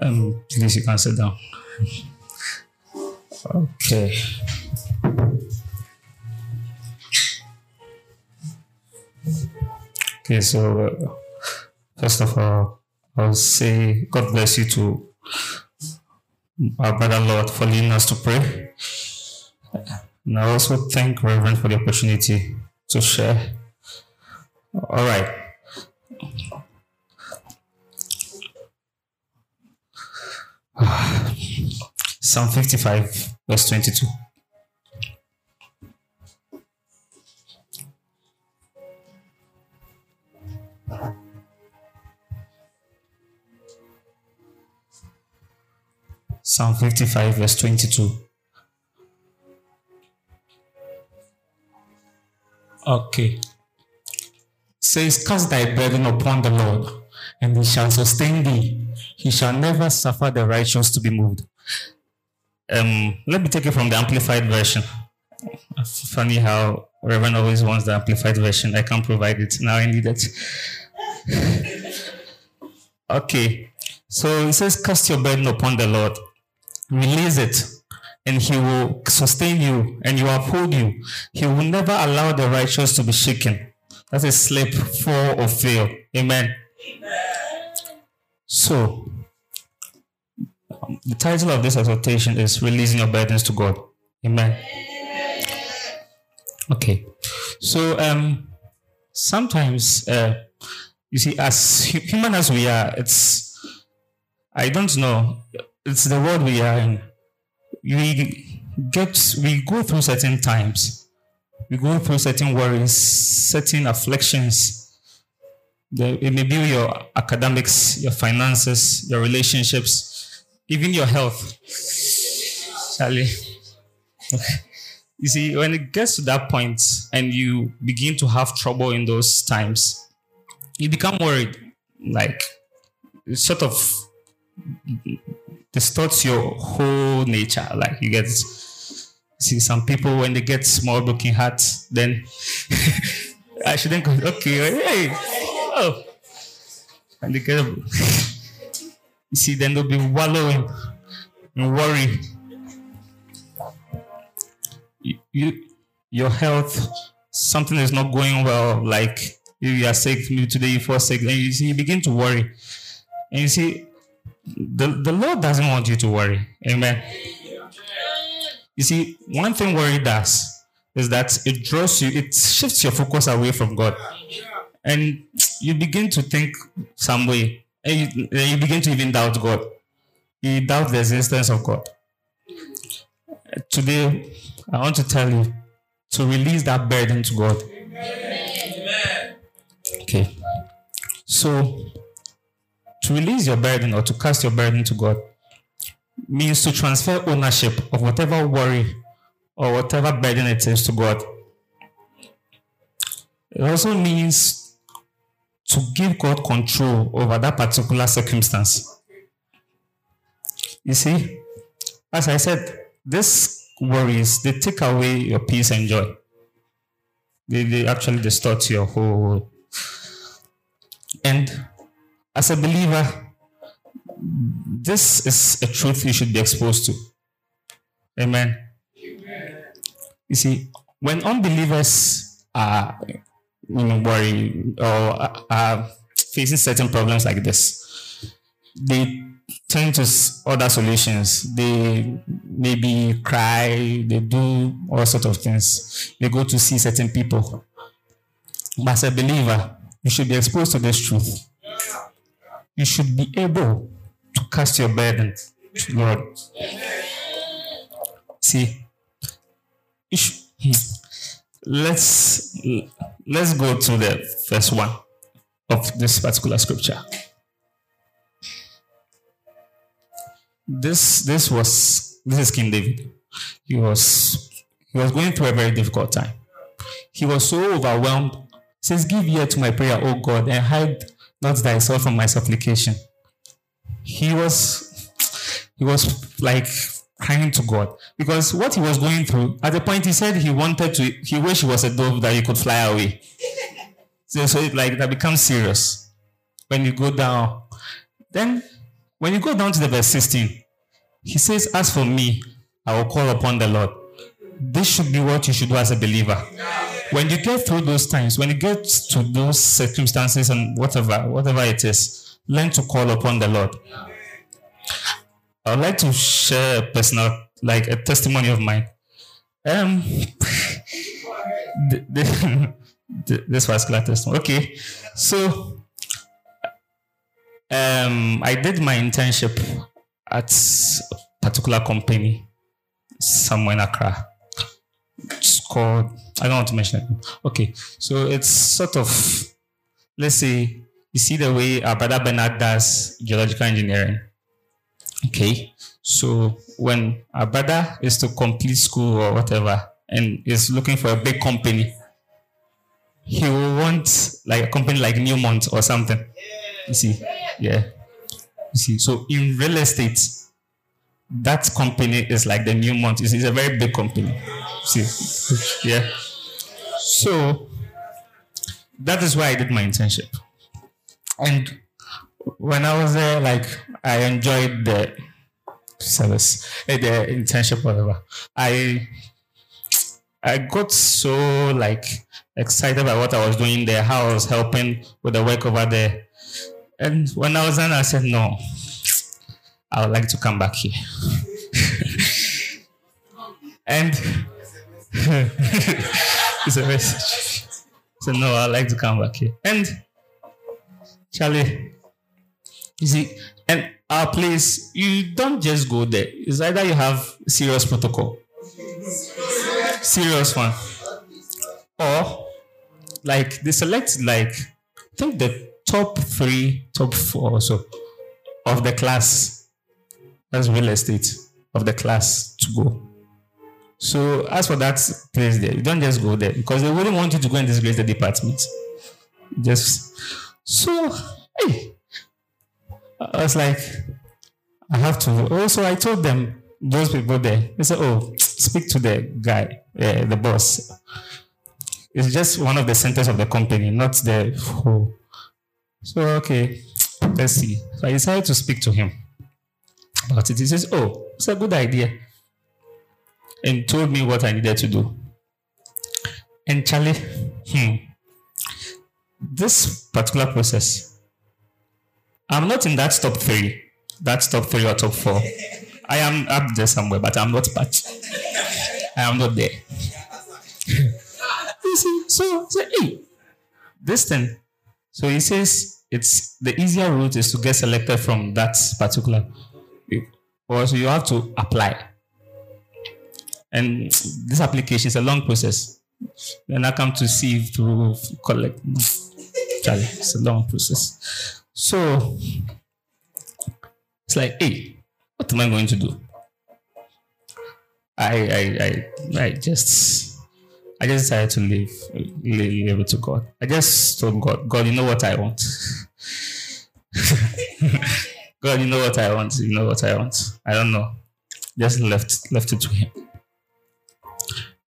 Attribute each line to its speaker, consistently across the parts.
Speaker 1: Um, please, you can sit down. Okay. Okay, so uh, first of all, I'll say God bless you to our brother Lord for leading us to pray. And I also thank Reverend for the opportunity to share. All right. Psalm 55, verse 22. Psalm 55, verse 22. Okay. Says, Cast thy burden upon the Lord, and he shall sustain thee. He shall never suffer the righteous to be moved. Um, let me take it from the amplified version. Funny how Reverend always wants the amplified version. I can't provide it. Now I need it. okay. So it says, Cast your burden upon the Lord, release it, and he will sustain you and you uphold you. He will never allow the righteous to be shaken. That's a slip, fall, or fail. Amen. So, the title of this exhortation is Releasing Your Burdens to God. Amen. Okay. So, um, sometimes, uh, you see, as human as we are, it's, I don't know, it's the world we are in. We get, we go through certain times. We go through certain worries, certain afflictions. It may be your academics, your finances, your relationships, even your health. Charlie. you see, when it gets to that point and you begin to have trouble in those times, you become worried. Like, it sort of distorts your whole nature. Like you get see some people when they get small broken hearts, then I shouldn't go. Okay, hey, oh, and they get you see, then they'll be wallowing in worry. You, you, your health, something is not going well. Like you are sick, today you fall sick, and you see, you begin to worry, and you see, the, the Lord doesn't want you to worry. Amen. You see, one thing worry does is that it draws you, it shifts your focus away from God. And you begin to think some way. And you, you begin to even doubt God. You doubt the existence of God. Today, I want to tell you to release that burden to God. Okay. So, to release your burden or to cast your burden to God means to transfer ownership of whatever worry or whatever burden it is to God. It also means to give God control over that particular circumstance. You see, as I said, these worries they take away your peace and joy. They, they actually distort your whole. And as a believer, this is a truth you should be exposed to. Amen. Amen. You see, when unbelievers are you worried or are facing certain problems like this, they turn to other solutions. They maybe cry, they do all sorts of things. They go to see certain people. But as a believer, you should be exposed to this truth you should be able to cast your burden to God. See, should, let's let's go to the first one of this particular scripture. This this was this is King David. He was he was going through a very difficult time. He was so overwhelmed. He says, "Give ear to my prayer, O God, and hide not thyself from my supplication. He was he was like crying to God because what he was going through at the point he said he wanted to he wished he was a dove that he could fly away. So, so it like that becomes serious when you go down. Then when you go down to the verse 16, he says, As for me, I will call upon the Lord. This should be what you should do as a believer. When you get through those times, when you get to those circumstances and whatever, whatever it is, learn to call upon the Lord. I would like to share a personal, like a testimony of mine. Um, this particular testimony. Okay, so um, I did my internship at a particular company somewhere in Accra. It's called, I don't want to mention it. Okay, so it's sort of, let's say, you see the way our brother Bernard does geological engineering. Okay, so when our brother is to complete school or whatever and is looking for a big company, he will want like a company like Newmont or something. You see, yeah. You see, so in real estate, that company is like the Newmont. It's, it's a very big company. See, yeah. So that is why I did my internship. And when I was there, like I enjoyed the service, eh, the internship, whatever. I I got so like excited by what I was doing there, how I was helping with the work over there. And when I was done, I said, no, I would like to come back here. and it's a message. So no, I'd like to come back here. And Charlie, see, and uh, our place, you don't just go there. It's either you have serious protocol, serious one, or like they select like I think the top three, top four or so of the class. That's real estate of the class to go. So as for that place there, you don't just go there because they wouldn't want you to go and disgrace the department. Just so hey, I was like, I have to. Also, I told them those people there. They said, "Oh, speak to the guy, uh, the boss. It's just one of the centers of the company, not the whole." So okay, let's see. So I decided to speak to him about it. He says, "Oh, it's a good idea," and told me what I needed to do. And Charlie, hmm, this particular process, I'm not in that top three, that top three or top four. I am up there somewhere, but I'm not part. I am not there. you see, so, so hey, this thing. So he says it's the easier route is to get selected from that particular. Or so you have to apply. And this application is a long process. Then I come to see through collect. Charlie, it's a long process. So it's like, hey, what am I going to do? I I I, I just I just decided to leave, leave, it to God. I just told God, God, you know what I want. God, you know what I want. You know what I want. I don't know. Just left left it to Him.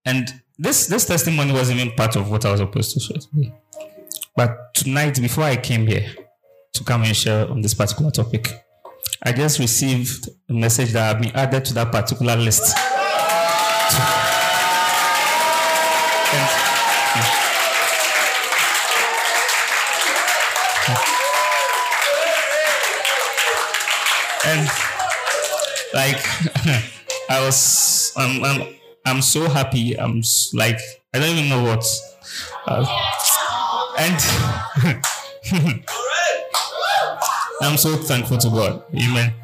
Speaker 1: And this this testimony wasn't even part of what I was supposed to share. But tonight, before I came here to come and share on this particular topic, I just received a message that I've been added to that particular list. and like I was, I'm, I'm, I'm so happy. I'm like, I don't even know what. Uh, and I'm so thankful to God. Amen.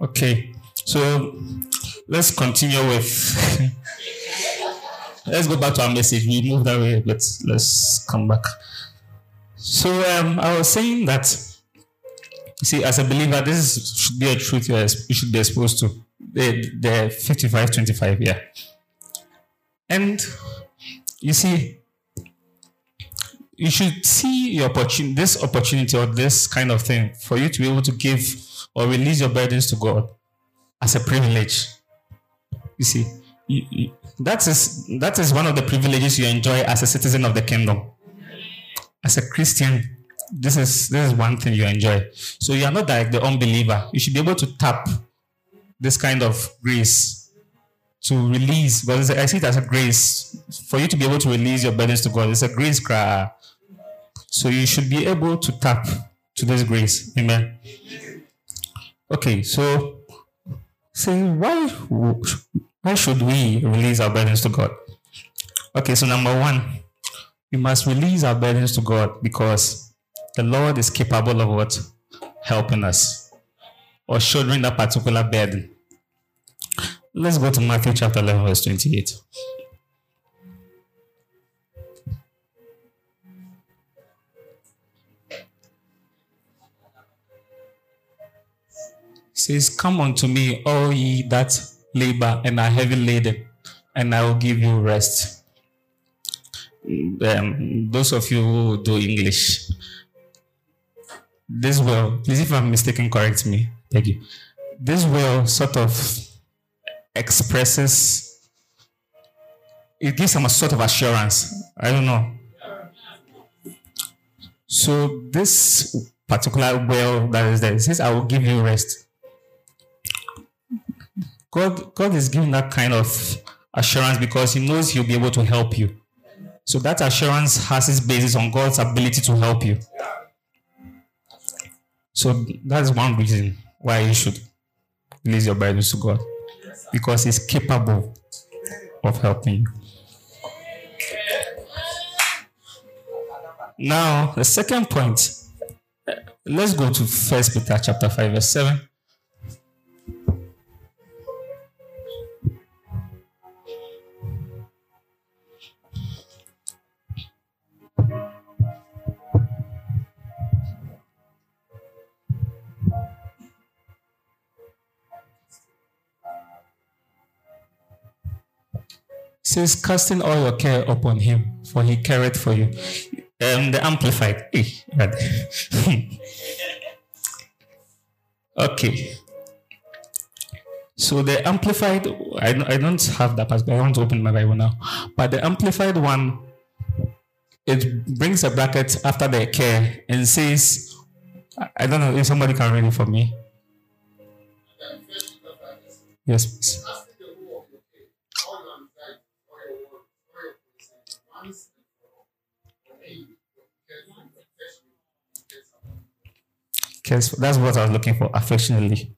Speaker 1: Okay, so let's continue with. let's go back to our message. We moved away, but let's come back. So um, I was saying that you see, as a believer, this is, should be a truth you, you should be exposed to. The, the 55 25, yeah. And you see, you should see your opportunity, this opportunity or this kind of thing for you to be able to give or release your burdens to God as a privilege. You see, you, you, that is that is one of the privileges you enjoy as a citizen of the kingdom. As a Christian, this is this is one thing you enjoy. So you are not like the unbeliever. You should be able to tap this kind of grace to release. Because I see it as a grace for you to be able to release your burdens to God. It's a grace cry. So you should be able to tap to this grace. Amen. Okay, so say why why should we release our burdens to God? Okay, so number one, we must release our burdens to God because the Lord is capable of what? Helping us or shouldering that particular burden. Let's go to Matthew chapter 11, verse 28. Says, Come unto me, all ye that labor and are heavy laden, and I will give you rest. Um, those of you who do English, this will, please, if I'm mistaken, correct me. Thank you. This will sort of expresses, it gives some sort of assurance. I don't know. So this particular will that is there, it says, I will give you rest. God, God is giving that kind of assurance because He knows He'll be able to help you. So that assurance has its basis on God's ability to help you. So that's one reason why you should release your burdens to God. Because He's capable of helping you. Now, the second point. Let's go to First Peter chapter 5, verse 7. Says, casting all your care upon him, for he careth for you. Um, the Amplified. okay. So the Amplified, I, I don't have that but I want to open my Bible now. But the Amplified one, it brings a bracket after the care and says, I don't know if somebody can read it for me. Yes, please. Cares That's what I was looking for, affectionately.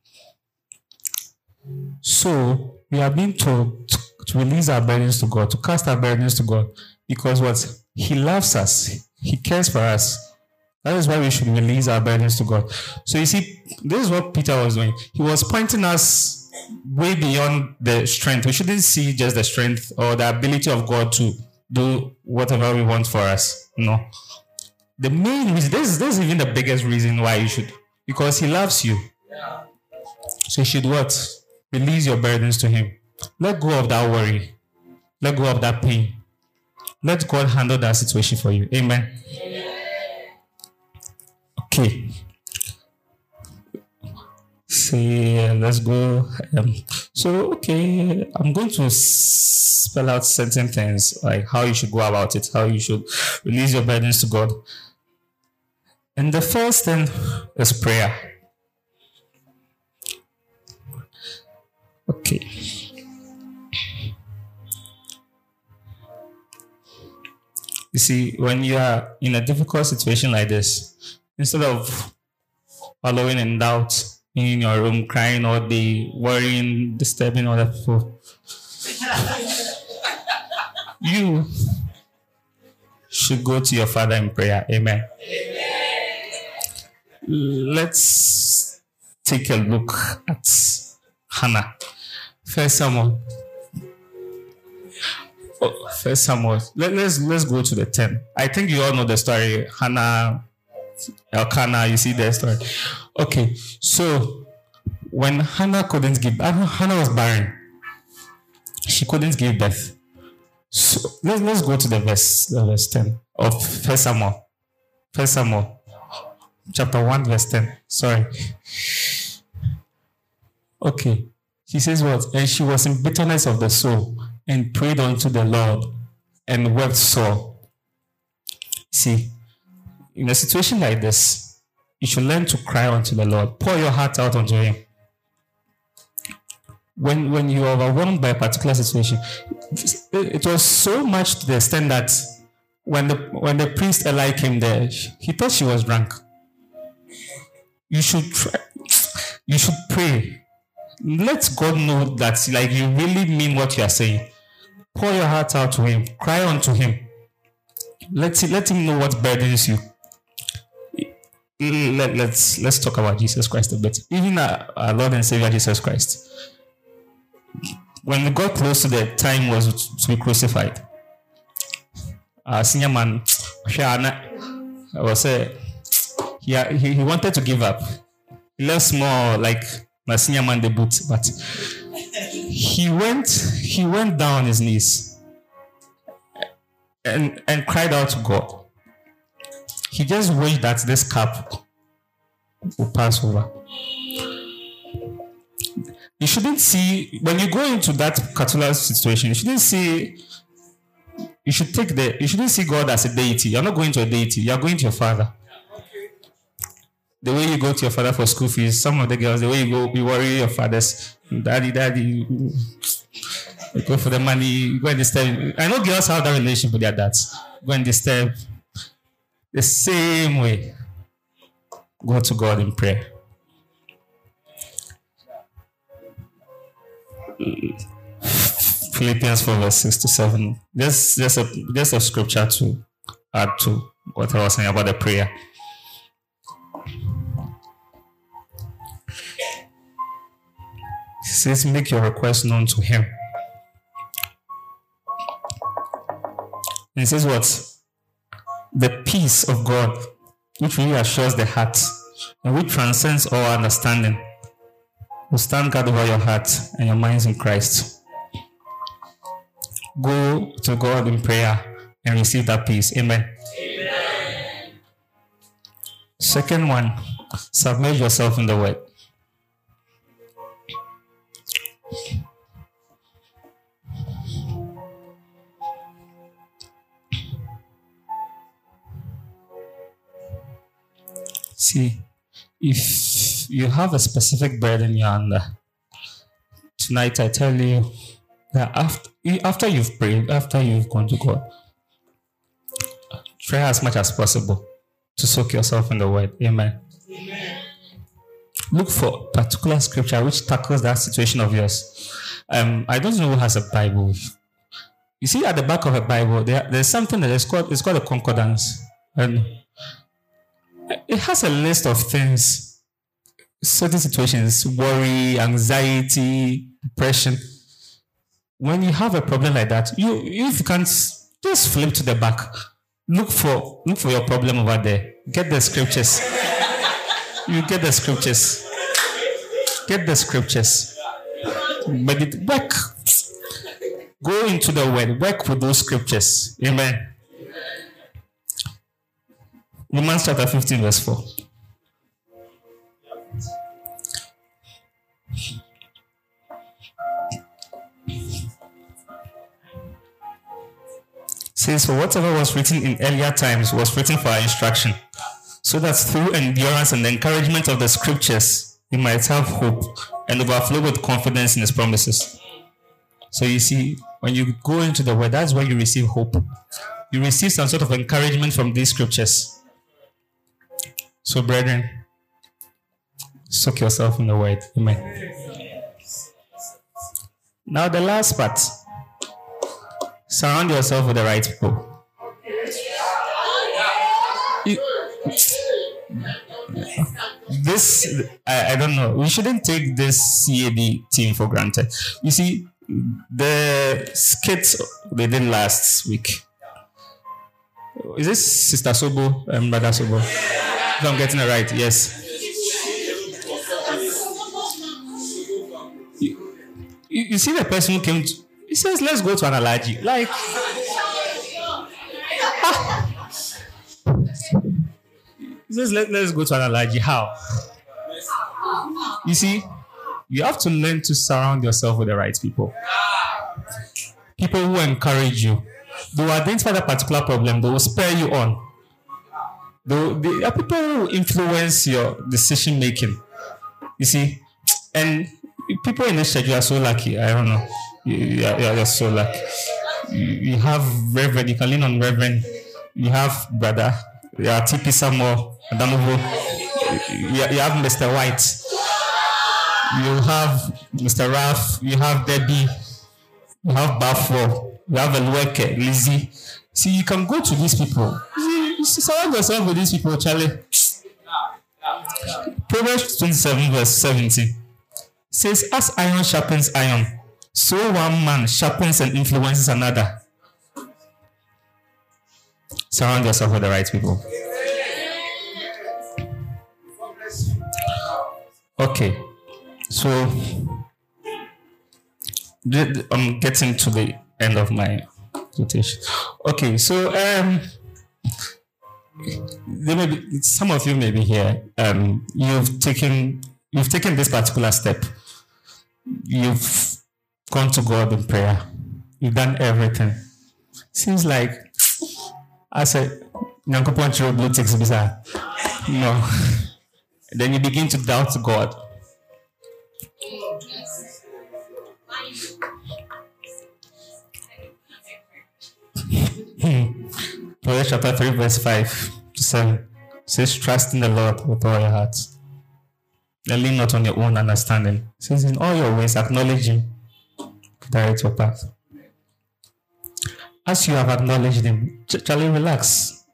Speaker 1: So we are being told to release our burdens to God, to cast our burdens to God, because what He loves us, He cares for us. That is why we should release our burdens to God. So you see, this is what Peter was doing. He was pointing us way beyond the strength. We shouldn't see just the strength or the ability of God to do whatever we want for us. No. The main reason, this, this is even the biggest reason why you should because he loves you. So you should what? Release your burdens to him. Let go of that worry. Let go of that pain. Let God handle that situation for you. Amen. Okay. Say, let's go. Um, so, okay, I'm going to spell out certain things like how you should go about it, how you should release your burdens to God. And the first thing is prayer. Okay. You see, when you are in a difficult situation like this, instead of following in doubt in your room, crying all day, worrying, disturbing other people, you should go to your Father in prayer. Amen. Amen let's take a look at Hannah. First Samuel. Oh, First Samuel. Let, us let's go to the ten. I think you all know the story. Hannah, Elkanah. You see the story. Okay, so when Hannah couldn't give, Hannah was barren. She couldn't give birth. So let's let's go to the verse, the verse ten of First Samuel. First Samuel chapter 1, verse 10. Sorry. Okay. She says what? And she was in bitterness of the soul and prayed unto the Lord and wept sore. See, in a situation like this, you should learn to cry unto the Lord. Pour your heart out unto Him. When, when you are overwhelmed by a particular situation, it was so much to the extent that when the when the priest Eli came there, he thought she was drunk. You should try, you should pray. Let God know that like you really mean what you are saying. Pour your heart out to Him. Cry unto Him. Let let Him know what burdens you. Let, let's let's talk about Jesus Christ a bit. Even our, our Lord and Savior Jesus Christ. When we got close to the time was to be crucified, our senior man, I was say, he, he, he wanted to give up. He left more like my senior man debut, but he went he went down his knees and and cried out to God. He just wished that this cup will pass over. You shouldn't see when you go into that particular situation. You shouldn't see. You should take the. You shouldn't see God as a deity. You're not going to a deity. You're going to your Father. The way you go to your father for school fees, some of the girls, the way you go, you worry your fathers, daddy, daddy. You go for the money, you go and disturb. I know girls have that relationship with their dads. Go and disturb the same way. Go to God in prayer. Philippians 4 verse 6 to 7. Just, just, a, just a scripture to add to what I was saying about the prayer. Says, Make your request known to him. And he says, What? the peace of God, which reassures the heart and which transcends all understanding, will stand guard over your heart and your minds in Christ. Go to God in prayer and receive that peace. Amen. Amen. Second one, submerge yourself in the word. See, if you have a specific burden you're under, tonight I tell you that after, after you've prayed, after you've gone to God, try as much as possible to soak yourself in the word. Amen. Amen. Look for particular scripture which tackles that situation of yours. Um, I don't know who has a Bible. You see, at the back of a Bible, there, there's something that is called it's called a concordance. And it has a list of things, certain situations, worry, anxiety, depression. When you have a problem like that, you if you can't just flip to the back, look for look for your problem over there. Get the scriptures. you get the scriptures. Get the scriptures. But it work. Go into the word. Work with those scriptures. Amen. Romans chapter 15, verse 4. says, For whatever was written in earlier times was written for our instruction, so that through endurance and encouragement of the scriptures, we might have hope and overflow with confidence in his promises. So you see, when you go into the word, that's where you receive hope. You receive some sort of encouragement from these scriptures. So, brethren, soak yourself in the word. Amen. Now, the last part surround yourself with the right people. this, I, I don't know. We shouldn't take this CAD team for granted. You see, the skits they did last week. Is this Sister Sobo and Brother Sobo? I'm getting it right, yes. You, you, see the person who came to, he says, let's go to an allergy. Like, he says, Let, let's go to an allergy. How? You see, you have to learn to surround yourself with the right people. People who encourage you. They will identify that particular problem, they will spur you on. The, the people influence your decision making. You see, and people in this church, you are so lucky. I don't know. You, you, are, you are so lucky. You, you have Reverend, you can lean on Reverend. You have Brother, you are TP Samuel, Adamovo. You, you have Mr. White. You have Mr. Ralph. You have Debbie. You have Bafo. You have Elueke, Lizzie. See, you can go to these people. Surround yourself with these people, Charlie. Proverbs 27, verse 17 says, As iron sharpens iron, so one man sharpens and influences another. Surround yourself with the right people. Okay, so I'm getting to the end of my quotation. Okay, so um, there may be some of you may be here. Um, you've taken you've taken this particular step. You've gone to God in prayer. You've done everything. Seems like I said, Nyankopon blue ticks No. then you begin to doubt God. Proverbs chapter 3, verse 5 to 7 says, Trust in the Lord with all your heart. And lean not on your own understanding. It says, In all your ways, acknowledge Him. Direct your path. As you have acknowledged Him, Charlie, relax.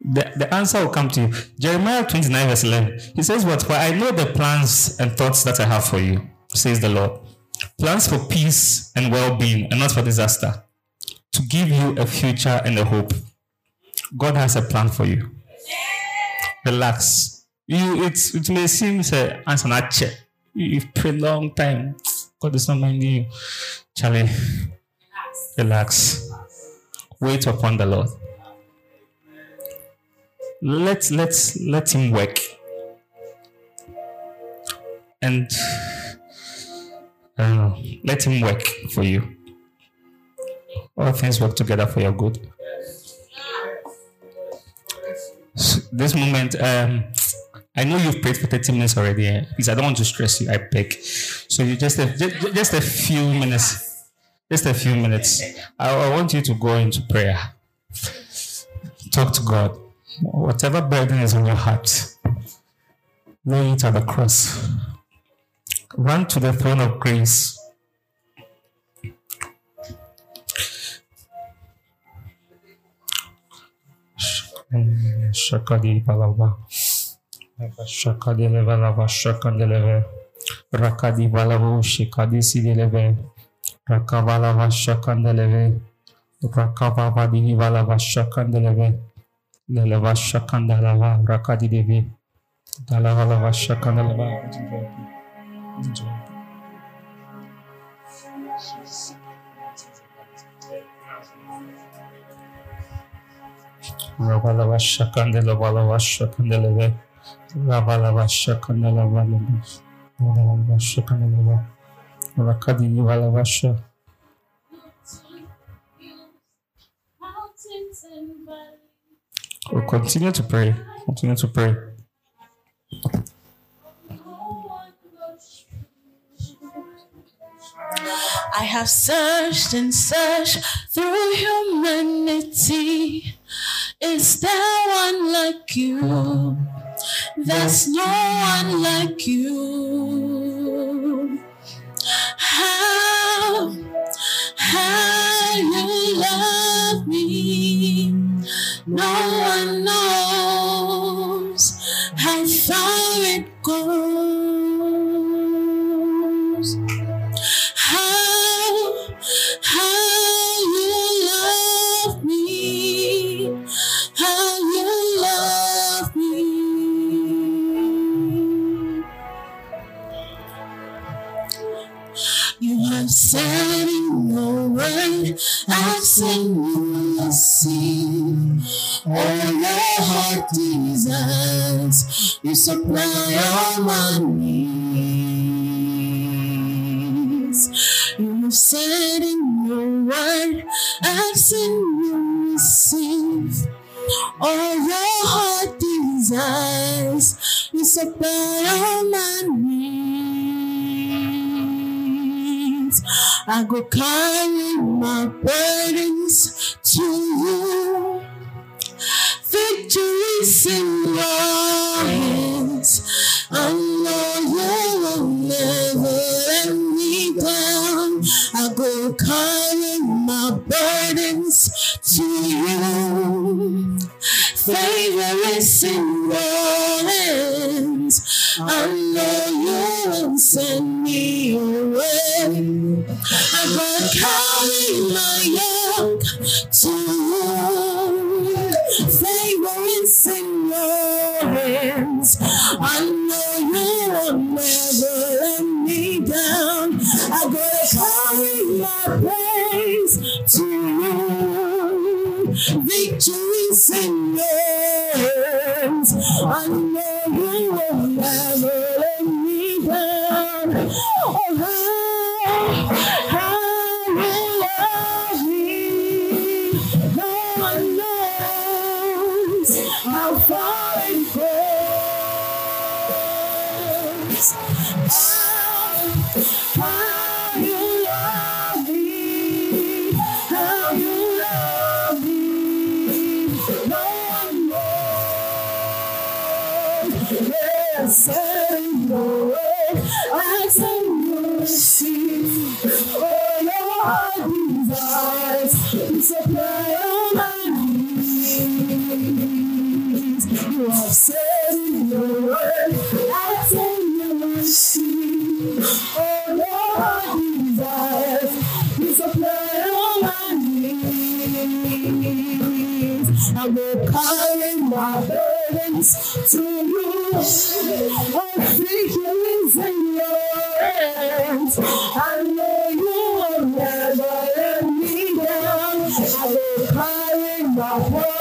Speaker 1: The, the answer will come to you. Jeremiah 29, verse 11. He says, What? For I know the plans and thoughts that I have for you, says the Lord. Plans for peace and well being, and not for disaster to give you a future and a hope. God has a plan for you. Relax. You it it may seem say answer not check. You've long time. God is not minding you. Charlie. Relax. Wait upon the Lord. Let let let him work. And let him work for you. All things work together for your good. This moment, um, I know you've prayed for 30 minutes already. Eh? Because I don't want to stress you. I beg. So you just a, just, just a few minutes. Just a few minutes. I, I want you to go into prayer. Talk to God. Whatever burden is on your heart, lay it at the cross. Run to the throne of grace Shakadi Balava. Shakadi Levalava Shakandeleve. Rakadi Balavo Shikadi Sideleve. Rakavalava Shakandeleve. Rakavavadi Valava Shakandeleve. Leleva Shakandalava Rakadi Devi. Dalavalava Shakandeleva. Enjoy. Rabalava Shakandela Balava Shakandeleve Rabalava Shakandela Balava Shakandela Rakadi Valavasha. We'll continue to pray. Continue to pray.
Speaker 2: I have searched and searched through humanity is there one like you? There's no one like you. How, how you love me, no one knows how far it goes. supply all my needs. You have said in your word, I've seen you receive all your heart desires. You supply all my needs. I go carry my burdens to you. Victory, Lord. I'll fall in grace.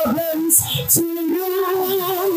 Speaker 2: problems to you.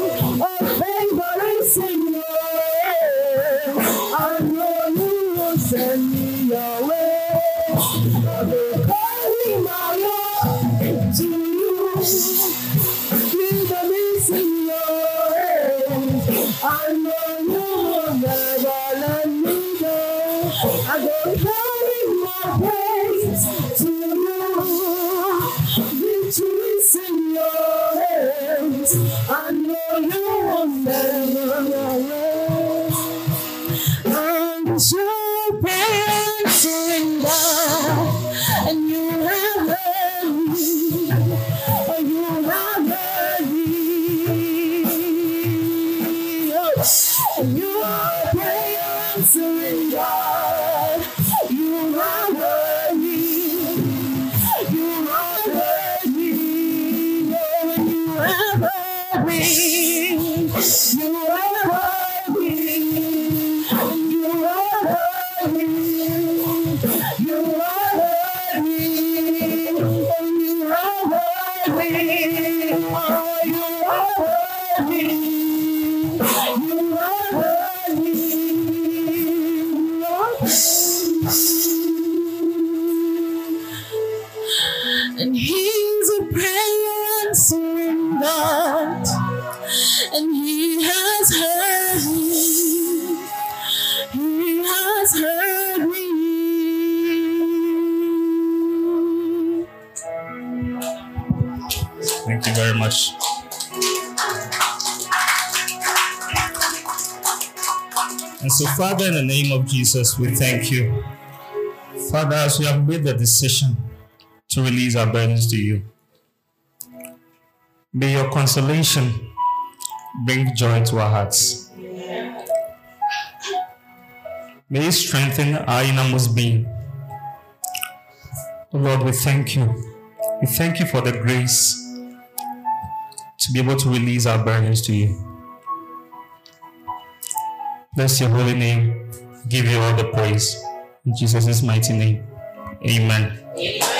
Speaker 2: wings. You
Speaker 1: are Father, in the name of Jesus, we thank you. Father, as we have made the decision to release our burdens to you, may your consolation bring joy to our hearts. May you strengthen our innermost being. Oh Lord, we thank you. We thank you for the grace to be able to release our burdens to you. Bless your holy name. Give you all the praise. In Jesus' mighty name. Amen. Amen.